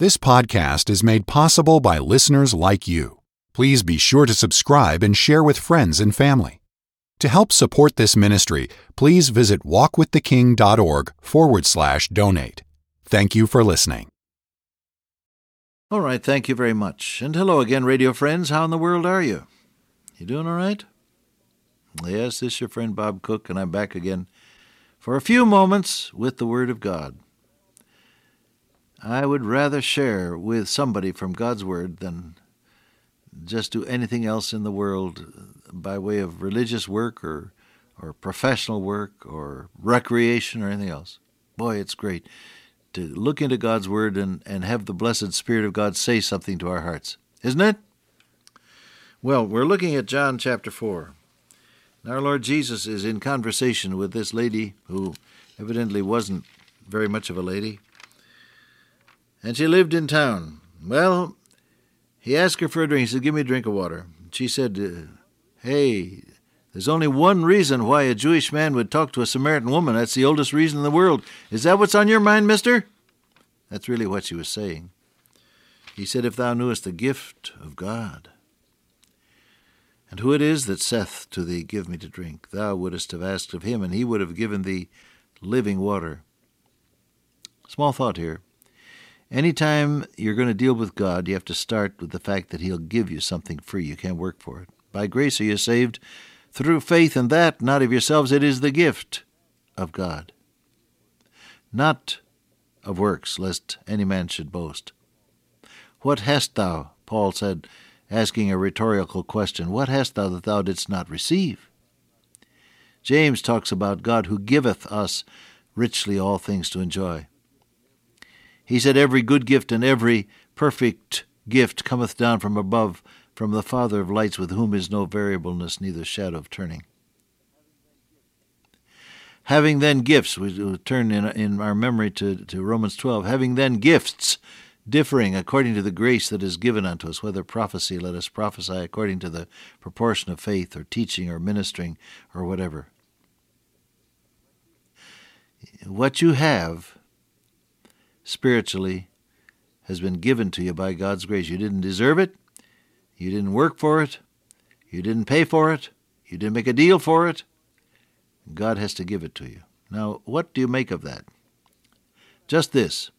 This podcast is made possible by listeners like you. Please be sure to subscribe and share with friends and family. To help support this ministry, please visit walkwiththeking.org forward slash donate. Thank you for listening. All right, thank you very much. And hello again, radio friends. How in the world are you? You doing all right? Yes, this is your friend Bob Cook, and I'm back again for a few moments with the Word of God. I would rather share with somebody from God's Word than just do anything else in the world by way of religious work or, or professional work or recreation or anything else. Boy, it's great to look into God's Word and, and have the blessed Spirit of God say something to our hearts, isn't it? Well, we're looking at John chapter 4. And Our Lord Jesus is in conversation with this lady who evidently wasn't very much of a lady and she lived in town. Well, he asked her for a drink. He said, Give me a drink of water. She said, uh, Hey, there's only one reason why a Jewish man would talk to a Samaritan woman. That's the oldest reason in the world. Is that what's on your mind, mister? That's really what she was saying. He said, If thou knewest the gift of God, and who it is that saith to thee, Give me to drink, thou wouldst have asked of him, and he would have given thee living water. Small thought here. Anytime you're going to deal with God, you have to start with the fact that He'll give you something free. You can't work for it. By grace are you saved through faith, and that not of yourselves, it is the gift of God. Not of works, lest any man should boast. What hast thou, Paul said, asking a rhetorical question, what hast thou that thou didst not receive? James talks about God who giveth us richly all things to enjoy. He said, Every good gift and every perfect gift cometh down from above, from the Father of lights, with whom is no variableness, neither shadow of turning. Having then gifts, we turn in, in our memory to, to Romans 12, having then gifts differing according to the grace that is given unto us, whether prophecy, let us prophesy according to the proportion of faith, or teaching, or ministering, or whatever. What you have spiritually has been given to you by God's grace. You didn't deserve it. You didn't work for it. You didn't pay for it. You didn't make a deal for it. God has to give it to you. Now, what do you make of that? Just this.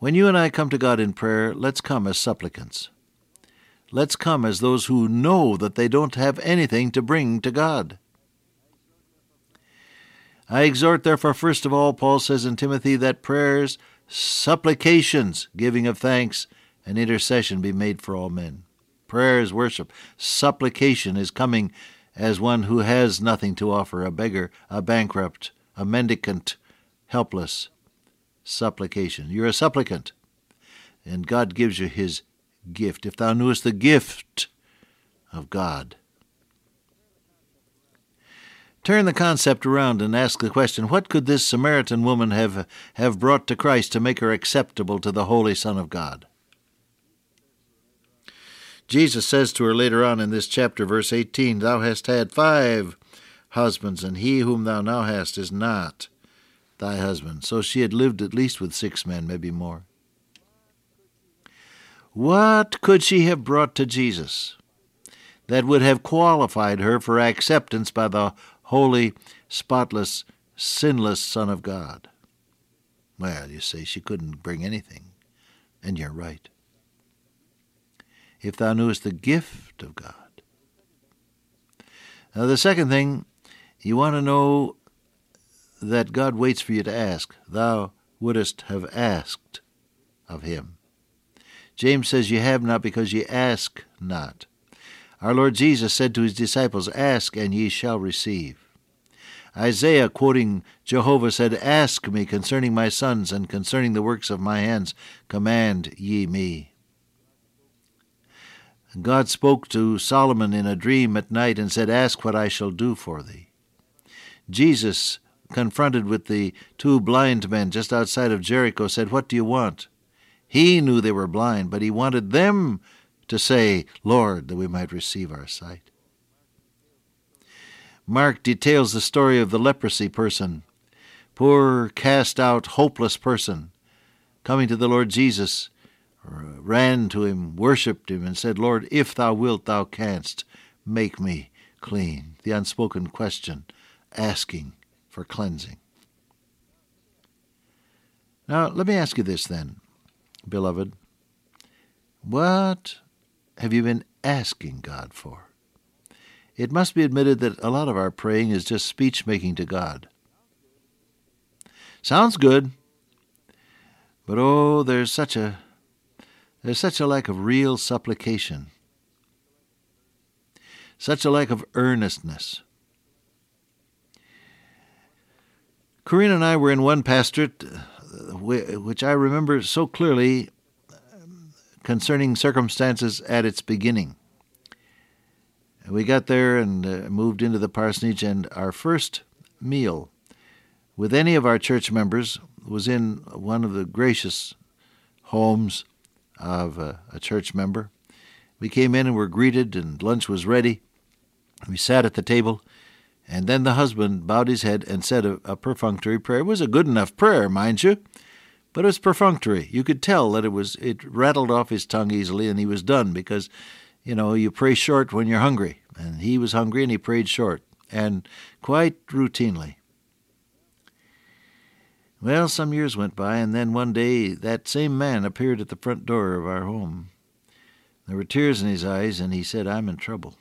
When you and I come to God in prayer, let's come as supplicants. Let's come as those who know that they don't have anything to bring to God. I exhort, therefore, first of all, Paul says in Timothy, that prayers supplications, giving of thanks, and intercession be made for all men. Prayer is worship. Supplication is coming as one who has nothing to offer, a beggar, a bankrupt, a mendicant, helpless. Supplication. You're a supplicant, and God gives you his gift. If thou knewest the gift of God, Turn the concept around and ask the question what could this Samaritan woman have, have brought to Christ to make her acceptable to the Holy Son of God? Jesus says to her later on in this chapter, verse 18, Thou hast had five husbands, and he whom thou now hast is not thy husband. So she had lived at least with six men, maybe more. What could she have brought to Jesus that would have qualified her for acceptance by the holy, spotless, sinless Son of God. Well, you say she couldn't bring anything, and you're right. If thou knewest the gift of God. Now, the second thing, you want to know that God waits for you to ask. Thou wouldst have asked of him. James says, You have not because ye ask not. Our Lord Jesus said to his disciples, Ask, and ye shall receive. Isaiah, quoting Jehovah, said, Ask me concerning my sons and concerning the works of my hands, command ye me. God spoke to Solomon in a dream at night and said, Ask what I shall do for thee. Jesus, confronted with the two blind men just outside of Jericho, said, What do you want? He knew they were blind, but he wanted them to say, Lord, that we might receive our sight. Mark details the story of the leprosy person, poor, cast out, hopeless person, coming to the Lord Jesus ran to him, worshipped him, and said, Lord, if thou wilt, thou canst make me clean. The unspoken question, asking for cleansing. Now, let me ask you this then, beloved. What have you been asking God for? It must be admitted that a lot of our praying is just speech making to God. Sounds good, but oh, there's such a there's such a lack of real supplication, such a lack of earnestness. Corinne and I were in one pastorate, uh, which I remember so clearly concerning circumstances at its beginning. We got there and uh, moved into the parsonage, and our first meal with any of our church members was in one of the gracious homes of a, a church member. We came in and were greeted, and lunch was ready. We sat at the table, and then the husband bowed his head and said a, a perfunctory prayer. It was a good enough prayer, mind you, but it was perfunctory. You could tell that it was it rattled off his tongue easily, and he was done because, you know, you pray short when you're hungry, and he was hungry and he prayed short, and quite routinely. Well, some years went by, and then one day that same man appeared at the front door of our home. There were tears in his eyes, and he said, I'm in trouble.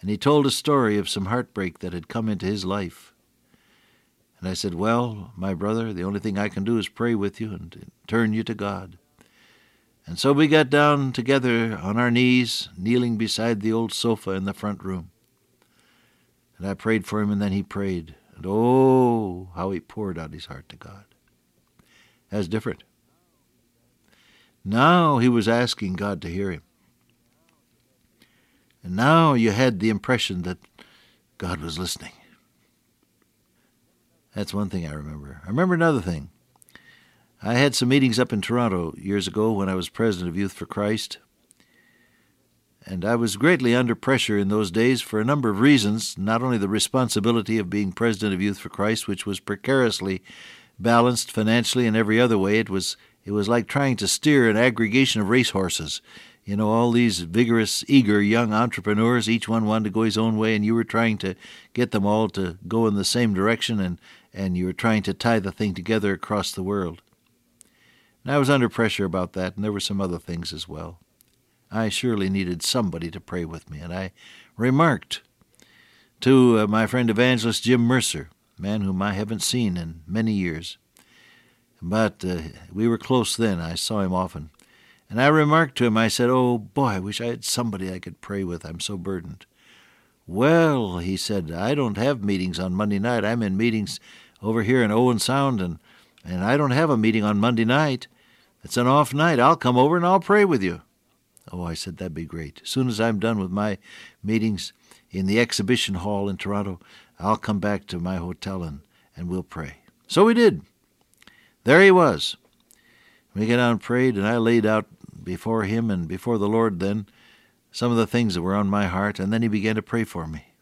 And he told a story of some heartbreak that had come into his life. And I said, Well, my brother, the only thing I can do is pray with you and turn you to God. And so we got down together on our knees, kneeling beside the old sofa in the front room. And I prayed for him, and then he prayed. And oh, how he poured out his heart to God. That's different. Now he was asking God to hear him. And now you had the impression that God was listening. That's one thing I remember. I remember another thing. I had some meetings up in Toronto years ago when I was president of Youth for Christ and I was greatly under pressure in those days for a number of reasons, not only the responsibility of being president of Youth for Christ, which was precariously balanced financially and every other way. It was it was like trying to steer an aggregation of racehorses. You know, all these vigorous, eager young entrepreneurs, each one wanted to go his own way, and you were trying to get them all to go in the same direction, and, and you were trying to tie the thing together across the world. And I was under pressure about that, and there were some other things as well. I surely needed somebody to pray with me. And I remarked to uh, my friend evangelist Jim Mercer, a man whom I haven't seen in many years. But uh, we were close then. I saw him often. And I remarked to him, I said, Oh, boy, I wish I had somebody I could pray with. I'm so burdened. Well, he said, I don't have meetings on Monday night. I'm in meetings over here in Owen Sound, and, and I don't have a meeting on Monday night. It's an off night. I'll come over and I'll pray with you. Oh, I said, that'd be great. As soon as I'm done with my meetings in the exhibition hall in Toronto, I'll come back to my hotel and, and we'll pray. So we did. There he was. We got down and prayed, and I laid out before him and before the Lord then some of the things that were on my heart, and then he began to pray for me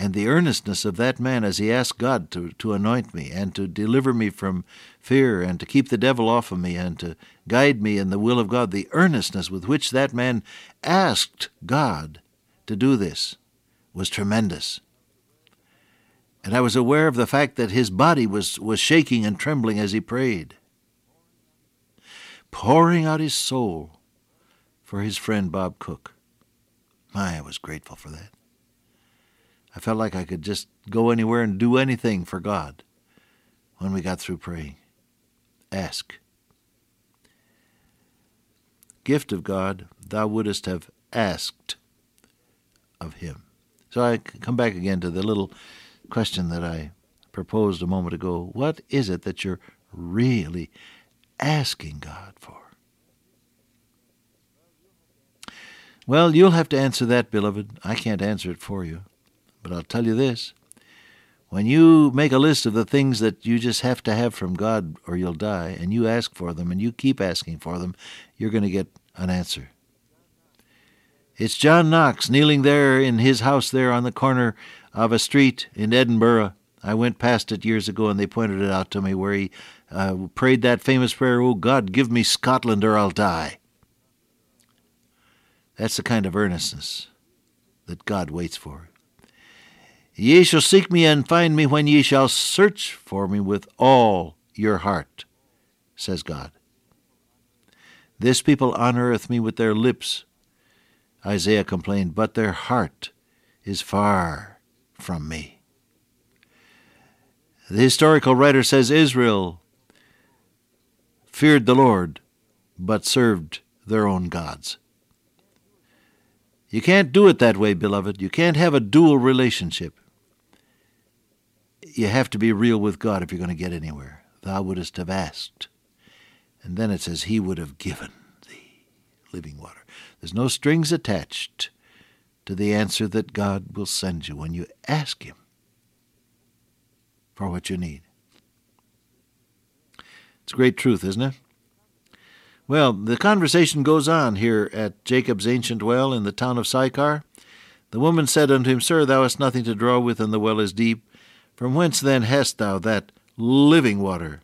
and the earnestness of that man as he asked God to, to anoint me and to deliver me from fear and to keep the devil off of me and to guide me in the will of God, the earnestness with which that man asked God to do this was tremendous. And I was aware of the fact that his body was, was shaking and trembling as he prayed, pouring out his soul for his friend Bob Cook. My, I was grateful for that. I felt like I could just go anywhere and do anything for God when we got through praying. Ask. Gift of God, thou wouldest have asked of him. So I come back again to the little question that I proposed a moment ago. What is it that you're really asking God for? Well, you'll have to answer that, beloved. I can't answer it for you. But I'll tell you this when you make a list of the things that you just have to have from God or you'll die, and you ask for them and you keep asking for them, you're going to get an answer. It's John Knox kneeling there in his house there on the corner of a street in Edinburgh. I went past it years ago and they pointed it out to me where he uh, prayed that famous prayer, Oh God, give me Scotland or I'll die. That's the kind of earnestness that God waits for. Ye shall seek me and find me when ye shall search for me with all your heart, says God. This people honoreth me with their lips, Isaiah complained, but their heart is far from me. The historical writer says Israel feared the Lord, but served their own gods. You can't do it that way, beloved. You can't have a dual relationship. You have to be real with God if you're going to get anywhere. Thou wouldst have asked. And then it says, He would have given thee living water. There's no strings attached to the answer that God will send you when you ask Him for what you need. It's great truth, isn't it? Well, the conversation goes on here at Jacob's ancient well in the town of Sychar. The woman said unto him, Sir, thou hast nothing to draw with, and the well is deep. From whence then hast thou that living water?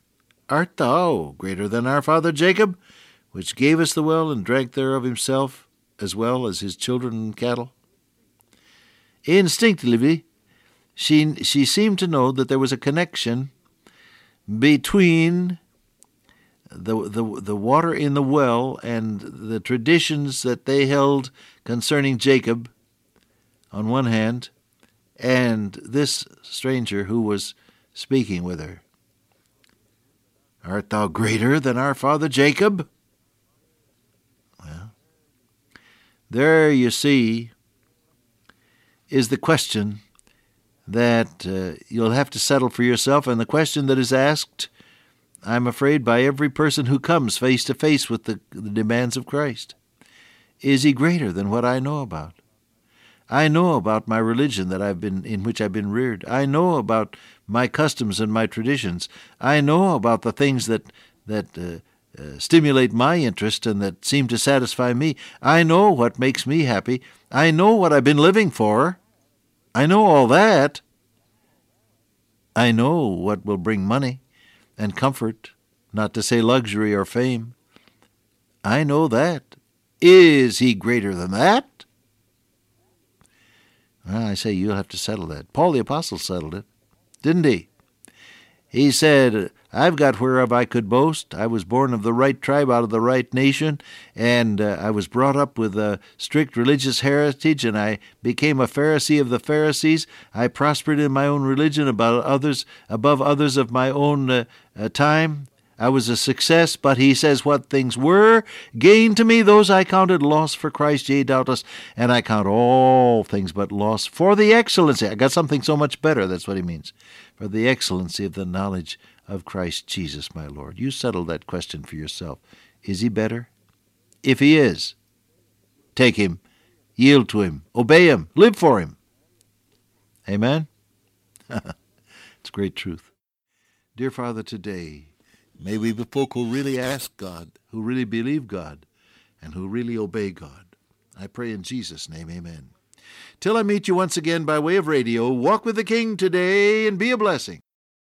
Art thou greater than our father Jacob, which gave us the well and drank thereof himself, as well as his children and cattle? Instinctively, she, she seemed to know that there was a connection between the, the, the water in the well and the traditions that they held concerning Jacob on one hand, and this stranger who was speaking with her. Art thou greater than our father Jacob? Well, there you see is the question that uh, you'll have to settle for yourself, and the question that is asked, I'm afraid, by every person who comes face to face with the, the demands of Christ. Is he greater than what I know about? I know about my religion that I've been in which I've been reared. I know about my customs and my traditions. I know about the things that that uh, uh, stimulate my interest and that seem to satisfy me. I know what makes me happy. I know what I've been living for. I know all that. I know what will bring money and comfort, not to say luxury or fame. I know that. Is he greater than that? Well, I say you'll have to settle that. Paul the Apostle settled it, didn't he? He said, I've got whereof I could boast. I was born of the right tribe out of the right nation, and uh, I was brought up with a strict religious heritage, and I became a Pharisee of the Pharisees. I prospered in my own religion about others, above others of my own uh, uh, time. I was a success, but he says, What things were gain to me, those I counted loss for Christ, yea, doubtless, and I count all things but loss for the excellency. I got something so much better, that's what he means. For the excellency of the knowledge of Christ Jesus, my Lord. You settle that question for yourself. Is he better? If he is, take him, yield to him, obey him, live for him. Amen? it's great truth. Dear Father, today, may we be folk who really ask God, who really believe God, and who really obey God. I pray in Jesus' name, amen. Till I meet you once again by way of radio, walk with the King today and be a blessing.